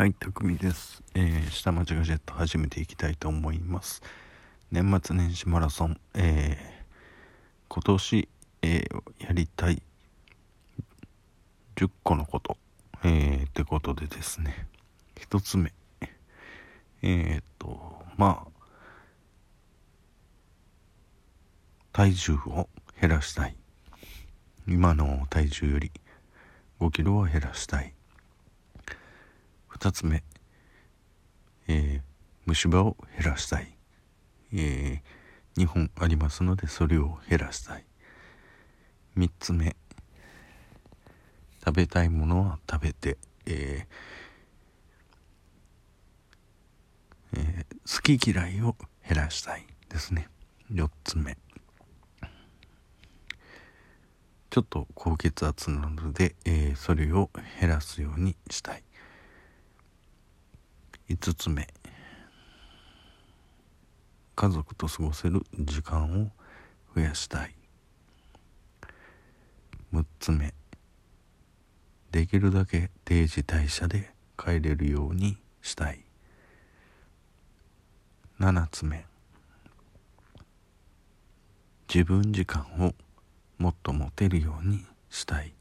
はい、たくみです。えー、下町ガジェット始めていきたいと思います。年末年始マラソン、えー、今年、えーやりたい10個のこと、えー、ってことでですね、一つ目、えー、っと、まあ、体重を減らしたい。今の体重より5キロを減らしたい。2つ目、えー虫歯を減らしたい、え2本ありますのでそれを減らしたい。3つ目。食べたいものは食べて、えーえー好き嫌いを減らしたいですね。4つ目。ちょっと高血圧なので、えーそれを減らすようにしたい。5つ目。家族と過ごせる時間を増やしたい。6つ目。できるだけ定時退社で帰れるようにしたい。7つ目。自分時間をもっと持てるようにしたい。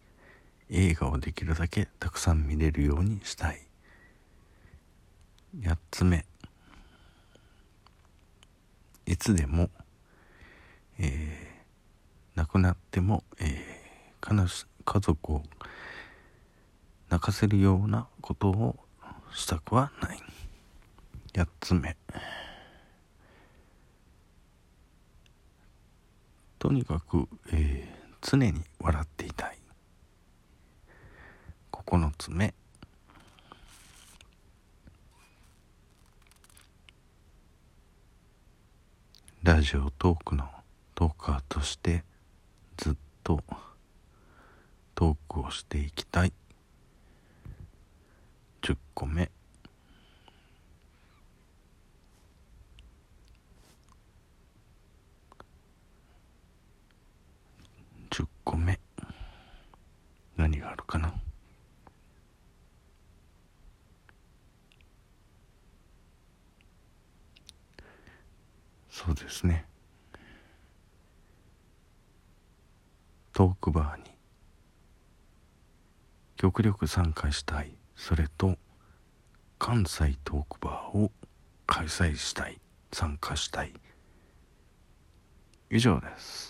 映画をできるだけたくさん見れるようにしたい。8つ目。いつでも、えー亡くなっても、えー家族を泣かせるようなことをしたくはない。8つ目。とにかく、えー常に笑っていたい。9つ目。ラジオトークのトーカーとしてずっとトークをしていきたい。10個目10個目何があるかなそうですね。トークバーに極力参加したい。それと関西トークバーを開催したい。参加したい。以上です。